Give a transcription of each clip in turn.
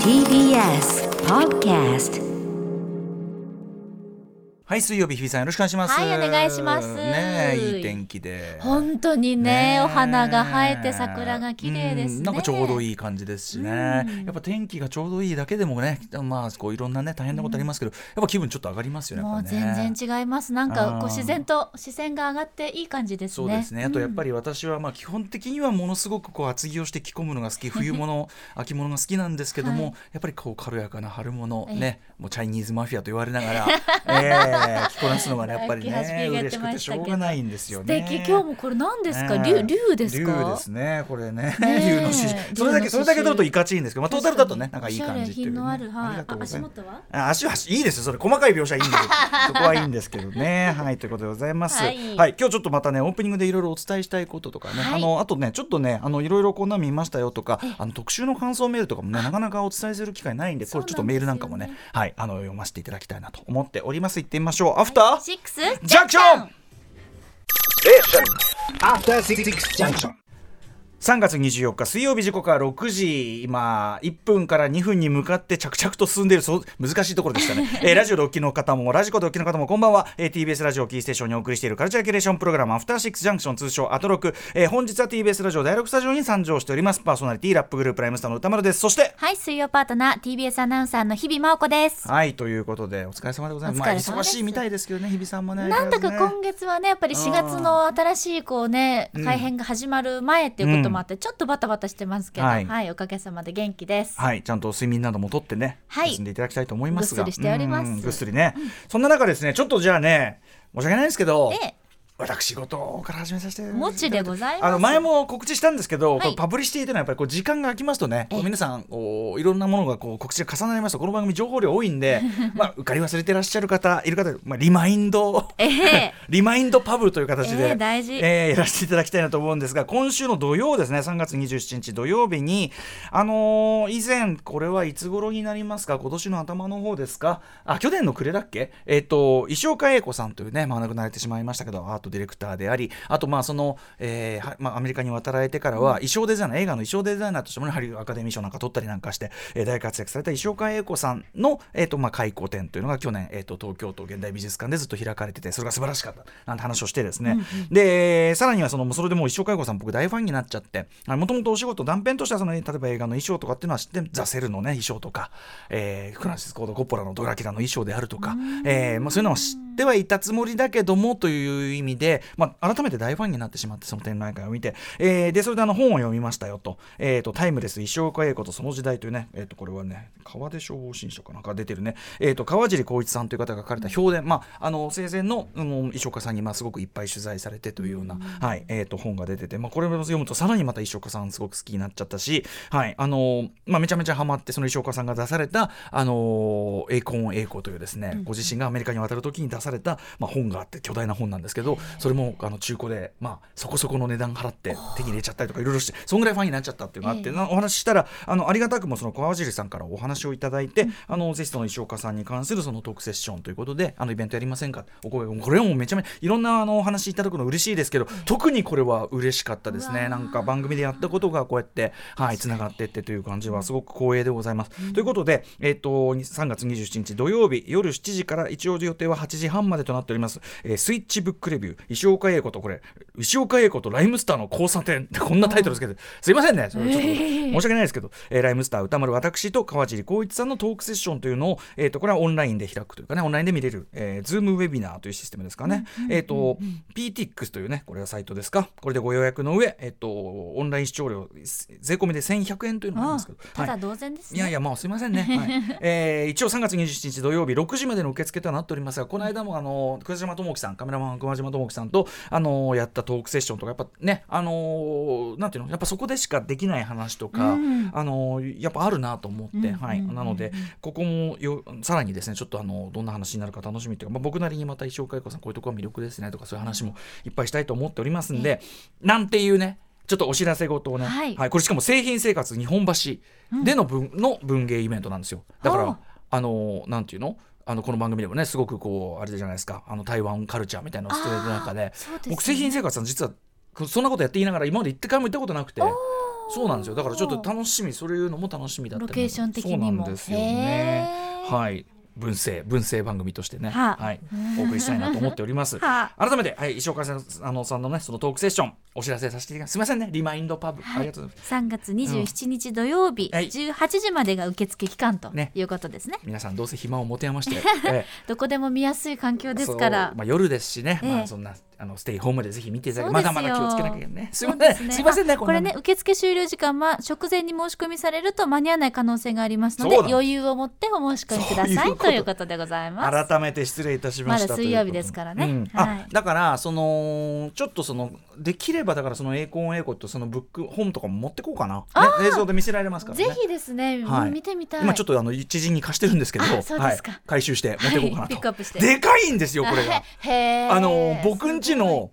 TBS Podcast はい水曜日日比さんよろしくお願いします。はいお願いします。ねえいい天気で。本当にねお花が生えて桜が綺麗ですね。うんなんかちょうどいい感じですしね、うん。やっぱ天気がちょうどいいだけでもねまあこういろんなね大変なことありますけど、やっぱ気分ちょっと上がりますよねやもう全然違います。なんかこう自然と視線が上がっていい感じですね。そうですね。あとやっぱり私はまあ基本的にはものすごくこう厚着をして着込むのが好き。冬物秋物が好きなんですけども、はい。やっぱりこう軽やかな春物ええ。ねもうチャイニーズマフィアと言われながら、えー 着こなすのがねやっぱりね嬉しくてましょうがないんですよ素ね。敵。今日もこれ何ですか？ね竜竜ですか？竜ですねこれね。竜の刺繍それだけそれだけ取るといかちいんですけどまあトータルだとねなんかいい感じっていう、ね、あるはい。足元は？あ足は足いいですよそれ。細かい描写いいんだけど。そこはいいんですけどね。はいということでございます。は、はいい今日ちょっとまたねオープニングでいろいろお伝えしたいこととかね、はい。あのあとねちょっとねあのいろいろこんなの見ましたよとかあの特集の感想メールとかもねなかなかお伝えする機会ないんでこれちょっとメールなんかもねはいあの読ませていただきたいなと思っております。行ってみましょう。アフター？シックスジャンクション。After Six Junction. 3月24日水曜日時刻は6時今1分から2分に向かって着々と進んでいるそう難しいところでしたね、えーラジオでお聞きの方もラジコでお聞きの方もこんばんは、えー TBS ラジオキーステーションにお送りしているカルチャーキュレーションプログラムアフターシックスジャンクション通称アトロク、えー本日は TBS ラジオ第6スタジオに参上しております。パーソナリティラップグループライムスターの歌丸です。そしてはい水曜パートナー TBS アナウンサーの日々真央子です。はいということでお疲れ様でございます。お疲れ様です。まあ、忙しいみたいですけどね日比さんもねなんだか今月はねやっぱり4月の新しいこうね改編が始まる前っていうこともあってちょっとバタバタしてますけど、はい。はい、おかげさまで元気です。はい、ちゃんと睡眠などもとってね、はい。休んでいただきたいと思いますが、ぐっすりしております。うんぐっすりね、そんな中ですね、ちょっとじゃあね、申し訳ないですけど、え私事から始めさせて。もちでございます。あの前も告知したんですけど、はい。パブリシティというのはやっぱりこう時間が空きますとね、皆さんこういろんなものがこう告知が重なりますとこの番組情報量多いんで まあうっかり忘れてらっしゃる方いる方、まあ、リマインドええ。リマインドパブという形で、ええ大事。えーやらせていただきたいなと思うんですが今週の土曜ですね3月27日土曜日にあのー以前これはいつ頃になりますか今年の頭の方ですか？あ去年の暮れだっけ？えっ、と石岡英子さんというね、まあ、亡くなられてしまいましたけどアートディレクターでありあとまあその、えーはまあ、アメリカに渡られてからは衣装デザイナー映画の衣装デザイナーとしてもねハリウッドアカデミー賞なんか取ったりなんかして、えー大活躍された石岡英子さんの、えーとまあ、回顧展というのが去年、えー、と東京都現代美術館でずっと開かれててそれが素晴らしかったなんて話をしてですね、でさらにはそのそれでもう石岡英子さん僕大ファンになっちゃってもともとお仕事断片としてはその例えば映画の衣装とかっていうのは知ってザ・セルのね衣装とか、えーフランシス・コード・コッポラのドラキュラの衣装であるとか、えーまあ、そういうのを知ってはいたつもりだけどもという意味で、まあ、改めて大ファンになってしまってその展覧会を見て、えーでそれであの本を読みましたよと,、えー、とタイムレス石岡英子とその時代というね、えー、とこれはね川出消防新書かなんか出てるね、えー、と川尻光一さんという方が書かれた評伝、まあ、あの生前の、うん、石岡さんにまあすごくいっぱい取材されてというような、はいえー、と本が出てて、まあ、これを読むとさらにまた石岡さんすごく好きになっちゃったし、はいあのまあ、めちゃめちゃハマってその石岡さんが出された「あの栄光栄光」というですね、ご自身がアメリカに渡る時に出された、まあ、本があって巨大な本なんですけどそれもあの中古で、まあ、そこそこの値段払って手に入れちゃったりとかいろいろしてそんぐらいファンになっちゃったっていうのがあって、ええ。なお話ししたらあのありがたくもその川尻さんからお話をいただいて、あのぜひその石岡さんに関するそのトークセッションということであのイベントやりませんか？お声これはもうめちゃめちゃいろんなあのお話いただくの嬉しいですけど、特にこれは嬉しかったですね。なんか番組でやったことがこうやってはいつながってってという感じはすごく光栄でございます。ということで、えっと3月27日土曜日夜7時から一応予定は8時半までとなっております、えースイッチブックレビュー石岡英子とこれ石岡英子とライムスターの交差点。ってこんなタイトルですけど すいませんね。それちょっと申し訳ないですけど、えーライムスター歌丸私と川尻光一さんのトークセッションというのを、えー、とこれはオンラインで開くというかねオンラインで見れる、えー、ズームウェビナーというシステムですかね、えっ、と PTX というねこれはサイトですか。これでご予約の上、えっとオンライン視聴料税込みで1100円というのがありますけど、ただはい同然ですね。いやいや、まあすいませんね。はい。えー一応3月27日土曜日6時までの受付とはなっておりますが、この間もあの桑島智樹さん、カメラマン桑島智樹さんとあのやったトークセッションとか、やっぱね、あのなんていうの、やっぱそこでしかできない話とか、うん。あのやっぱあるなと思って、うん。はい。うん。なので、ここもよさらにですね、ちょっとあのどんな話になるか楽しみというか、まあ、僕なりにまた石岡愛子さん、こういうところが魅力ですねとか、そういう話もいっぱいしたいと思っておりますんで、なんていうね、ちょっとお知らせ事をね、はい。これしかも製品生活日本橋での文,、の文芸イベントなんですよ。だから、はあのなんていうのあのこの番組でもねすごくこうあれじゃないですか。あの台湾カルチャーみたいなのをしてる中でね。僕製品生活さん実はそんなことやって言いながら今まで一回も行ったことなくてそうなんですよ。だからちょっと楽しみそういうのも楽しみだったりロケーション的にも。そうなんですよね。はい文政文政番組としてね、はあ。はい、お送りしたいなと思っております。は改めて、はい、石岡さんあのさんのねそのトークセッションお知らせさせていただきます。すみませんね。リマインドパブ、ありがとうございます。3月27日土曜日、はい18時までが受付期間とね。いうことですね。皆さんどうせ暇を持て余して、えどこでも見やすい環境えですから。まあ夜ですしね、ええ。まあそんなあのステイホームでぜひ見ていただきまだまだ気をつけなきゃいけないね。すみません、ですすみませんねあこれね受付終了時間は直前に申し込みされると間に合わない可能性がありますので余裕を持ってお申し込みください。とということ。でございます改めて失礼いたしましたまだ水曜日ですからね。うことはい。あだからそのちょっとそのできればだからその栄光栄光とそのブック本とかも持ってこうかな、ね、映像で見せられますからね。ぜひですね、はい。見てみたい。今ちょっとあの知人に貸してるんですけど、はい、回収して持ってこうかなはいピックアップして。でかいんですよこれが。あの僕んちの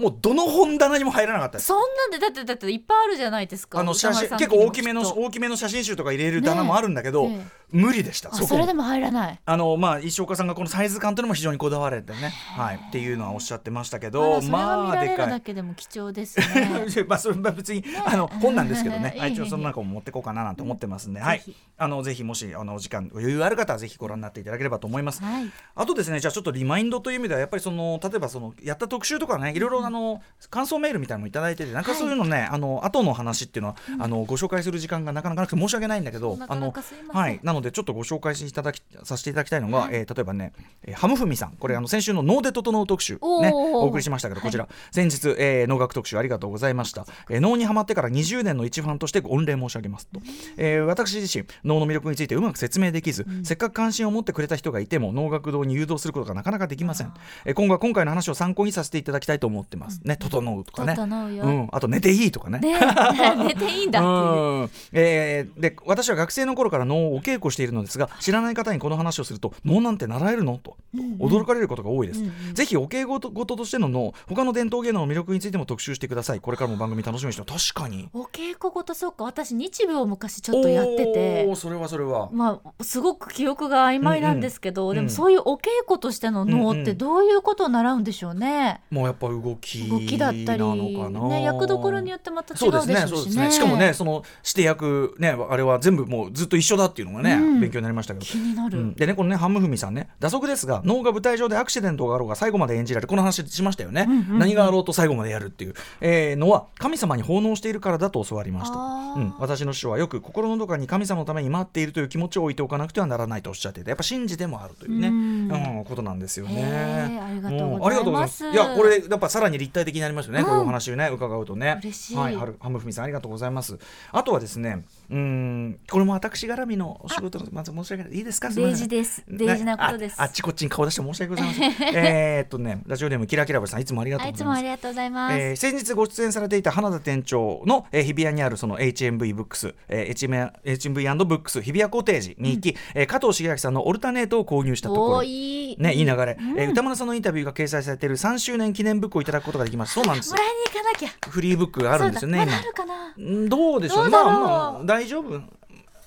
もうどの本棚にも入らなかったです。そんなんでだってだっていっぱいあるじゃないですかあの写真結構大きめの大きめの写真集とか入れる棚もあるんだけど、ねえ。無理でした。そそれでも入らない。あのまあ石岡さんがこのサイズ感というのも非常にこだわられてね、はい、っていうのはおっしゃってましたけあどまあでかい。だけでも貴重ですね。まあそれは別にあの本なんですけどね、一応その中も持ってこうかななんて思ってますんで、はい。ぜひ、あのぜひもしあのお時間余裕ある方はぜひご覧になっていただければと思います。はい。あとですねじゃあちょっとリマインドという意味ではやっぱりその例えばそのやった特集とかねいろいろあの感想メールみたいなのもいただいててなんかそういうのね、あの後の話っていうのは、あのご紹介する時間がなかなかなくて申し訳ないんだけどあのはい。なのでちょっとご紹介していただきさせていただきたいのが、えー例えばね、えーハムフミさん。これあの先週の脳で整う特集おー。ねお送りしましたけどこちら、先日、えー脳学特集ありがとうございました、えー脳にハマってから20年の一ファンとして御礼申し上げますと、えー私自身脳の魅力についてうまく説明できず、せっかく関心を持ってくれた人がいても脳学堂に誘導することがなかなかできません、えー今後は今回の話を参考にさせていただきたいと思ってます、ね。整うとかね。整うよ。ん、あと寝ていいとかね。ね。寝ていいんだっていう。うん。えーで私は学生の頃から脳をお稽古しているのですが知らない方にこの話をすると脳なんて習えるの？と。と驚かれることが多いです、ぜひお稽古事としての脳他の伝統芸能の魅力についても特集してください。これからも番組楽しみにして確かに。お稽古事？そっか。私日舞を昔ちょっとやってて。それはそれは。まあすごく記憶が曖昧なんですけど、でもそういうお稽古としての脳ってどういうことを習うんでしょうね、もうやっぱ動き動きだったりね役どころによってまた違そううでしょうしね。そうですねしかもねそのして役ねあれは全部もうずっと一緒だっていうのがね、うん。勉強になりましたけど。気になる、うん。でねこのねハンムフミさんね打足ですが脳が舞台上でアクシデントがあろうが最後まで演じられるこの話しましたよね、うんうんうん。何があろうと最後までやるっていう、えーのは神様に奉納しているからだと教わりました、うん、私の師匠はよく心のどこかに神様のために待っているという気持ちを置いておかなくてはならないとおっしゃっていてやっぱ信じでもあるというね、ううんんことなんですよね。へーありがとううんございます。ありがとうございます。いやこれやっぱさらに立体的になりますよね、こういうお話をね伺うとね。はいはるハムフミさんありがとうございます。あとはですねうん。これも私絡みのお仕事のまず申し訳ない。いいですか？すみません。デイジです。デイジなことです。ああっちこっちに顔出して申し訳ございません。えーっとねラジオネームキラキラブさんいつもありがとうございます。もありがとうございます、えー先日ご出演されていた花田店長の、えー日比谷にあるその HMV ブックス、えー、HMV, HMV& ブックス日比谷コテージに行き、えー加藤茂明さんのオルタネートを購入したところ。いい。ね、いい流れ、えー歌丸さんのインタビューが掲載されている3周年記念ブックをいただくことができます。そうなんですもらいに行かなきゃフリーブックがあるんですよねまどうでしょう。う。まあまあ大丈夫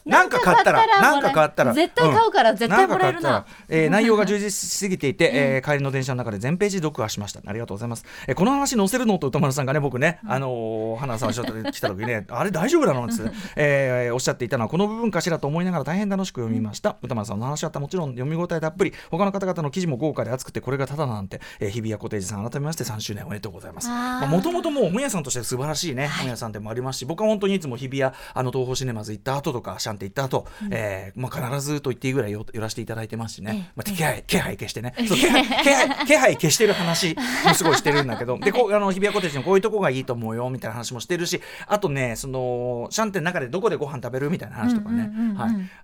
なんか買ったらななんんか買ったたら。絶対買うから絶対もらえるな。えー 内容が充実しすぎていて、えー帰りの電車の中で全ページ読破しました。ありがとうございます、えーこの話載せるのと歌丸さんがね僕ね、あのー花さんおっしゃってきた時ね あれ大丈夫なの？って、えーおっしゃっていたのはこの部分かしらと思いながら大変楽しく読みました、歌丸さんの話はもちろん読み応えたっぷり。他の方々の記事も豪華で熱くてこれがただなんて、えー日比谷コテージさん改めまして3周年おめでとうございます。もともともう本屋さんとして素晴らしいね、本屋さんでもありますし僕は本当にいつも日比谷あの東宝シネマズ行った後とかシャンテ行った後、えーまあ、必ずと言っていいぐらい寄らせていただいてますしね、まあ、気配気配消してね気配気配気配消してる話もすごいしてるんだけどでこうあの日比谷コテージのこういうとこがいいと思うよみたいな話もしてるしあとねそのシャンテンの中でどこでご飯食べるみたいな話とかね、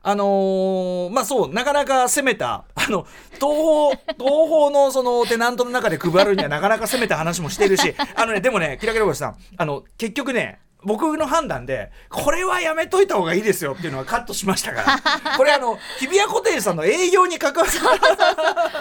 あのーまあそうなかなか攻めたあの東宝東宝のそのテナントの中で配るにはなかなか攻めた話もしてるしあのねでもねキラキラ星さんあの結局ね僕の判断でこれはやめといた方がいいですよっていうのはカットしましたから。これあの日比谷コテージさんの営業に関わる。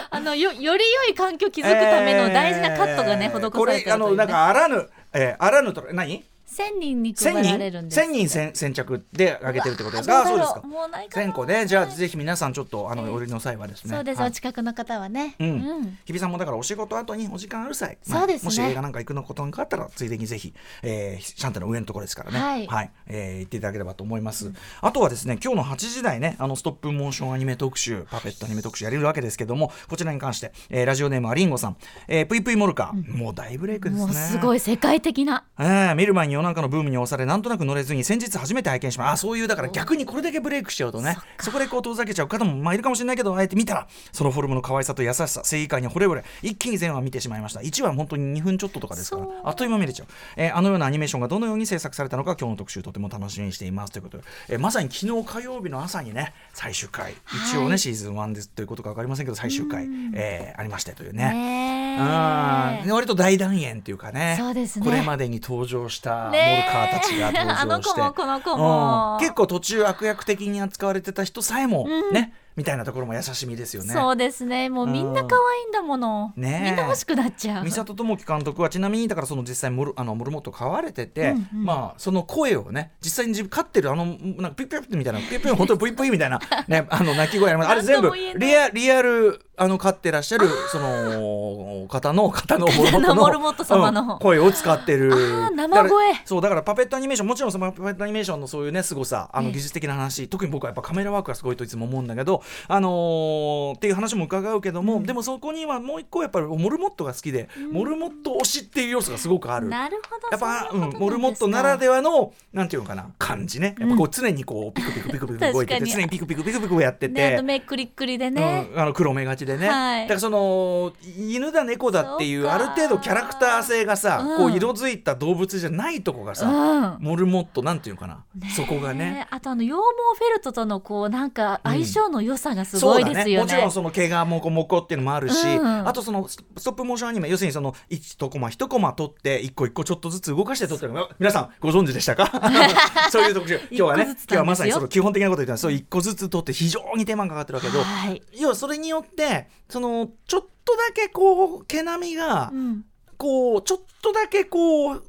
あのよより良い環境を築くための大事なカットがね、えー施さこれあのれてるという、ね、なんかあらぬ、えー、あらぬと何？先1000人に1000配ら人れるんです1000人先先着であげてるってことですか？あそうですか。どうだ。ろうもうないかな1000個ね。じゃあぜひ皆さんちょっとあのお寄りの際はですね。そうです、はい。お近くの方はね。うん。日比さんもだからお仕事後にお時間ある際、そうですね。もし映画なんか行くのことがあったらついでにぜひ、えー、シャンテの上のところですからね。はい。えー行っていただければと思います、あとはですね今日の8時台ねあのストップモーションアニメ特集パペットアニメ特集やれるわけですけどもこちらに関して、えーラジオネームアリンゴさん、えー、ぷいぷいモルカ、もう大ブレイクですね。すごい世界的な。えー見る前に夜中のブームに押されなんとなく乗れずに先日初めて拝見しましたあそういうだから逆にこれだけブレイクしちゃうとね。そこでこう遠ざけちゃう。方もまあいるかもしれないけどあえて見たらそのフォルムの可愛さと優しさ正義感に惚れ惚れ一気に全話見てしまいました。1話本当に2分ちょっととかですからあっという間見れちゃう、えーあのようなアニメーションがどのように制作されたのか今日の特集とても楽しみにしています。ということで、えーまさに昨日火曜日の朝にね最終回。一応ね、はい。シーズン1です。ということか分かりませんけど最終回、えーありましてというね。ね割と大団円っていうかね。そうですね。これまでに登場したモルカーたちが登場して。結構途中悪役的に扱われてた人さえも、うん。ねみたいなところも優しみですよね。そうですね。もうみんな可愛いんだもの。ねえ。みんな欲しくなっちゃう。三里智樹監督はちなみにだからその実際モルあのモルモット飼われてて、うんうん。まあその声をね実際に自分飼ってるあのなんかピッピッピッみたいなピッピッ本当にプイプイみたいなねあの鳴き声あります。あれ全部リアリアルあの飼ってらっしゃる その方の方のモルモット様の。うん声を使ってる。生声。そうだからパペットアニメーションもちろんそのパペットアニメーションのそういうね凄さあのええ。技術的な話、特に僕はやっぱカメラワークがすごいといつも思うんだけどあのーっていう話も伺うけども、でもそこにはもう一個やっぱりモルモットが好きで、モルモット推しっていう要素がすごくある。なるほど。やっぱ、そうんモルモットならではのなんていうのかな感じね。やっぱこう常にこうピクピクピクピク動いてて常にピクピクピクピクやってて、目クリックリでね。うん、あの黒目がちでね、はい。だからその犬だ猫だっていうある程度キャラクター性がさ、うん。こう色づいた動物じゃないとこがさ、うん。モルモットなんていうのかな、そこがね。あとあの羊毛フェルトとのこうなんか相性の良さがすごいですよね。もちろんその毛がモコモコっていうのもあるし、うん。あとそのスストップモーションアニメ要するにその1コマ1コマ取って1個1個ちょっとずつ動かして撮ってる。のが皆さんご存知でしたか？そういう特集。今日はね今日はまさにその基本的なこと言ったらそう1個ずつ撮って非常に手間がかかってるわけど、はい。要はそれによってそのちょっとだけこう毛並みがうん。こうちょっとだけこうあ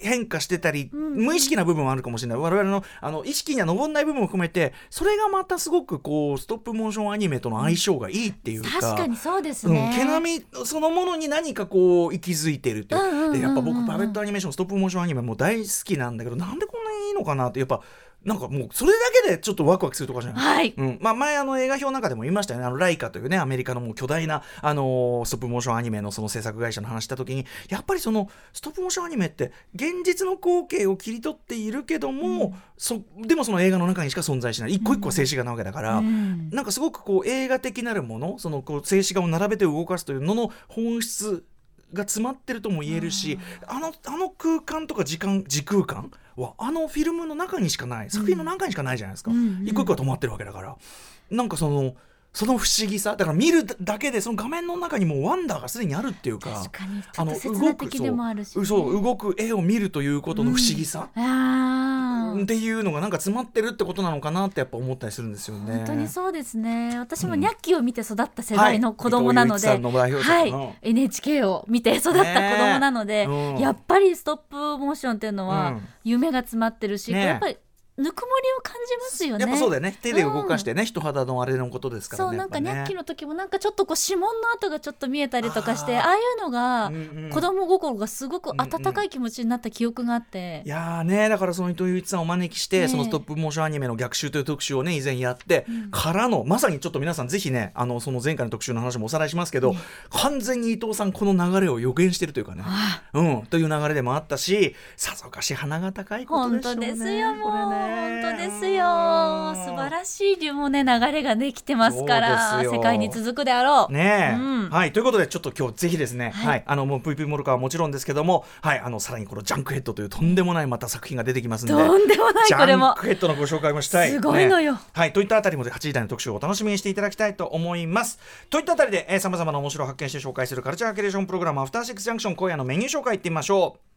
変化してたり、うん無意識な部分はあるかもしれない我々のあの意識には上んない部分も含めてそれがまたすごくこうストップモーションアニメとの相性がいいっていうか。確かにそうですうん、ね。毛並みそのものに何かこう息づいてるっていう,、やっぱ僕パペットアニメーションストップモーションアニメもう大好きなんだけどなんでこんなにいいのかなってやっぱなんかもうそれだけでちょっとワクワクするとかじゃない。はい。うん。まあ、前あの映画表なんかでも言いましたよね。あのライカというねアメリカのもう巨大な、あのーストップモーションアニメのその制作会社の話した時にやっぱりそのストップモーションアニメって現実の光景を切り取っているけども、そでもその映画の中にしか存在しない。一個一個静止画なわけだから、うん。なんかすごくこう映画的なるものそのこう静止画を並べて動かすというのの本質が詰まってるとも言えるし、あのあの空間とか時間時空間はあのフィルムの中にしかない。作品の中にしかないじゃないですか、うんうん一個一個が止まってるわけだから。なんかそのその不思議さだから見るだけでその画面の中にもうワンダーがすでにあるっていうかあのょっと刹那的でもあるし、そう動く絵を見るということの不思議さ、ああっていうのがなんか詰まってるってことなのかなってやっぱ思ったりするんですよね。本当にそうですね。私もうん。ニャッキーを見て育った世代の子供なので、はい。伊藤洋一さんの代表作はい。の NHK を見て育った子供なので、ねえ。うん。やっぱりストップモーションっていうのはうん。夢が詰まってるし、やっぱりぬくもりを感じますよね。やっぱそうだよね。手で動かしてね、人肌のあれのことですからねそうなんかニャッキーのの時もなんかちょっとこう指紋の跡がちょっと見えたりとかしてああいうのが子供心がすごく温かい気持ちになった記憶があって、いやーねだからその伊藤祐一さんをお招きして、ねえ。そのストップモーションアニメの逆襲という特集をね以前やって、からのまさにちょっと皆さんぜひねあのその前回の特集の話もおさらいしますけど、完全に伊藤さんこの流れを予言してるというかね、うん、という流れでもあったしさぞかし鼻が高いこと本でしょうね当ですよもう本当ですよ素晴らしい流もね流れができてますから世界に続くであろう。ねえ、うんはいということでちょっと今日ぜひですね、はい、はいあのもう VP モルカはもちろんですけども、はい、あのさらにこのジャンクヘッドというとんでもないまた作品が出てきますんで。とんでもないジこれもャンクヘッドのご紹介もしたい。すごいのよねはい、といったあたりもで8時台の特集をお楽しみにしていただきたいと思います。といったあたりでさまざまな面白を発見して紹介するカルチャーキュレーションプログラムアフターシックスジャンクション今夜のメニュー紹介いってみましょう。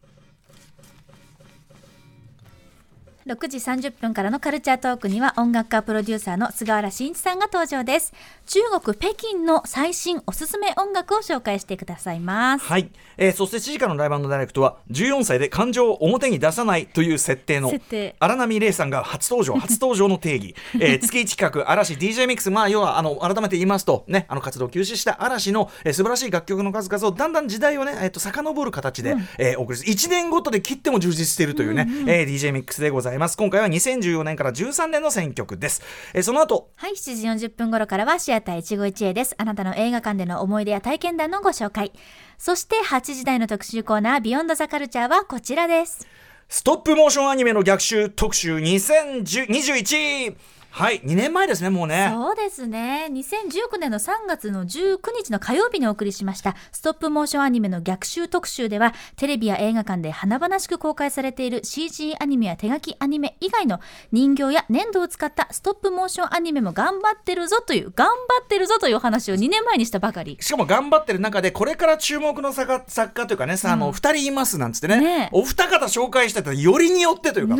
6時30分からのカルチャートークには音楽家プロデューサーの菅原慎一さんが登場です。中国北京の最新おすすめ音楽を紹介してくださいます。はい、えーそして7時からのライブダイレクトは14歳で感情を表に出さないという設定の荒波玲さんが初登場初登場の定義、えー月1企画嵐 DJ ミックスまあ要はあの改めて言いますとねあの活動を休止した嵐の、えー素晴らしい楽曲の数々をだんだん時代をねえっ、と遡る形で、えーお送りする。1年ごとで切っても充実しているというね、えー DJ ミックスでございます今回は2014年から13年の選曲です、えーその後はい、7時40分頃からはシアター一期一会です。あなたの映画館での思い出や体験談のご紹介。そして8時台の特集コーナー、ビヨンドザカルチャーはこちらです。ストップモーションアニメの逆襲特集2021はい2年前ですねもうね。そうですね。2019年の3月の19日の火曜日にお送りしました、ストップモーションアニメの逆襲特集では、テレビや映画館で華々しく公開されている CG アニメや手書きアニメ以外の人形や粘土を使ったストップモーションアニメも頑張ってるぞという、頑張ってるぞというお話を2年前にしたばかり。しかも頑張ってる中でこれから注目の作家作家というかねさあの、二人いますなんつってね。ねえ。お二方紹介してたよりによってというか。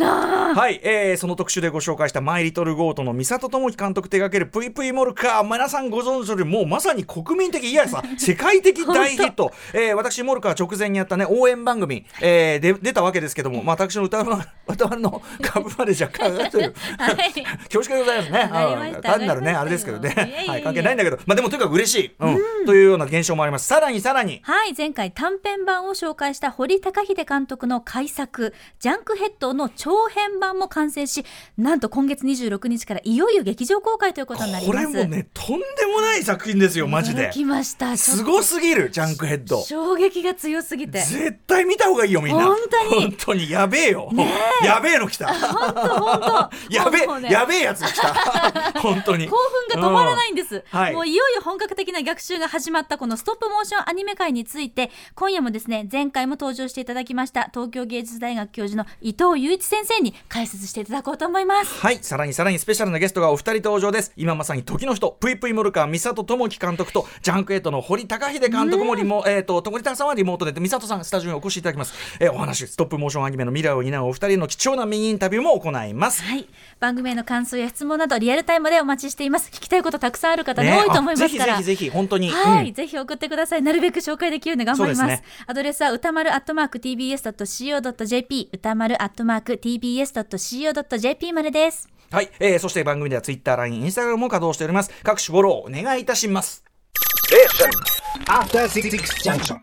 はい、えーその特集でご紹介した「マイ・リトル・ゴート」の三里智樹監督手掛ける「ぷいぷいモルカー」皆さんご存知の通りもうまさに国民的いやさ 世界的大ヒット、えー私モルカー直前にやったね応援番組、えーで出たわけですけども、まあ、私の歌の 歌丸の株まで若干上がるという はい。恐縮でございますね。単なるね、あれですけどね。はい、関係ないんだけど、まあでもとにかく嬉しい。うん。というような現象もあります。さらにさらに。はい、前回短編版を紹介した堀高秀監督の改作、ジャンクヘッドの長編版も完成し、なんと今月26日からいよいよ劇場公開ということになりこます。れもね、とんでもない作品ですよ、マジで驚。きました。すごすぎる、ジャンクヘッド。衝撃が強すぎて。絶対見た方がいいよ、みんな。本当に本当にやべえよ。やべえの来た。本当本当。やべもうねえ、やべえやつが来た。本当に。興奮が止まらないんです、はいもういよいよ本格的な逆襲が始まったこのストップモーションアニメ界について今夜もですね前回も登場していただきました東京芸術大学教授の伊藤雄一先生に解説していただこうと思いますはい、さらにさらにスペシャルなゲストがお二人登場です。今まさに時の人、ぷいぷいモルカー、三里智樹監督と、ジャンクエイトの堀高秀監督もリモ、えっ、と、堀高さんはリモートで、三里さん、スタジオにお越しいただきます。えーお話、ストップモーションアニメの未来を担うお二人の貴重なミニインタビューも行います。はい番組への感想や質問などリアルタイムでお待ちしています聞きたいことたくさんある方ねね多いと思いますからあぜひぜひぜひ、本当に。はい、うんぜひ送ってください。なるべく紹介できるので頑張りますねアドレスは歌丸アットマーク tbs.co.jp 歌丸アットマーク tbs.co.jp までです。はい、えーそして番組では Twitter、LINE、Instagram も稼働しております。各種フォローお願いいたします。After Six Junction.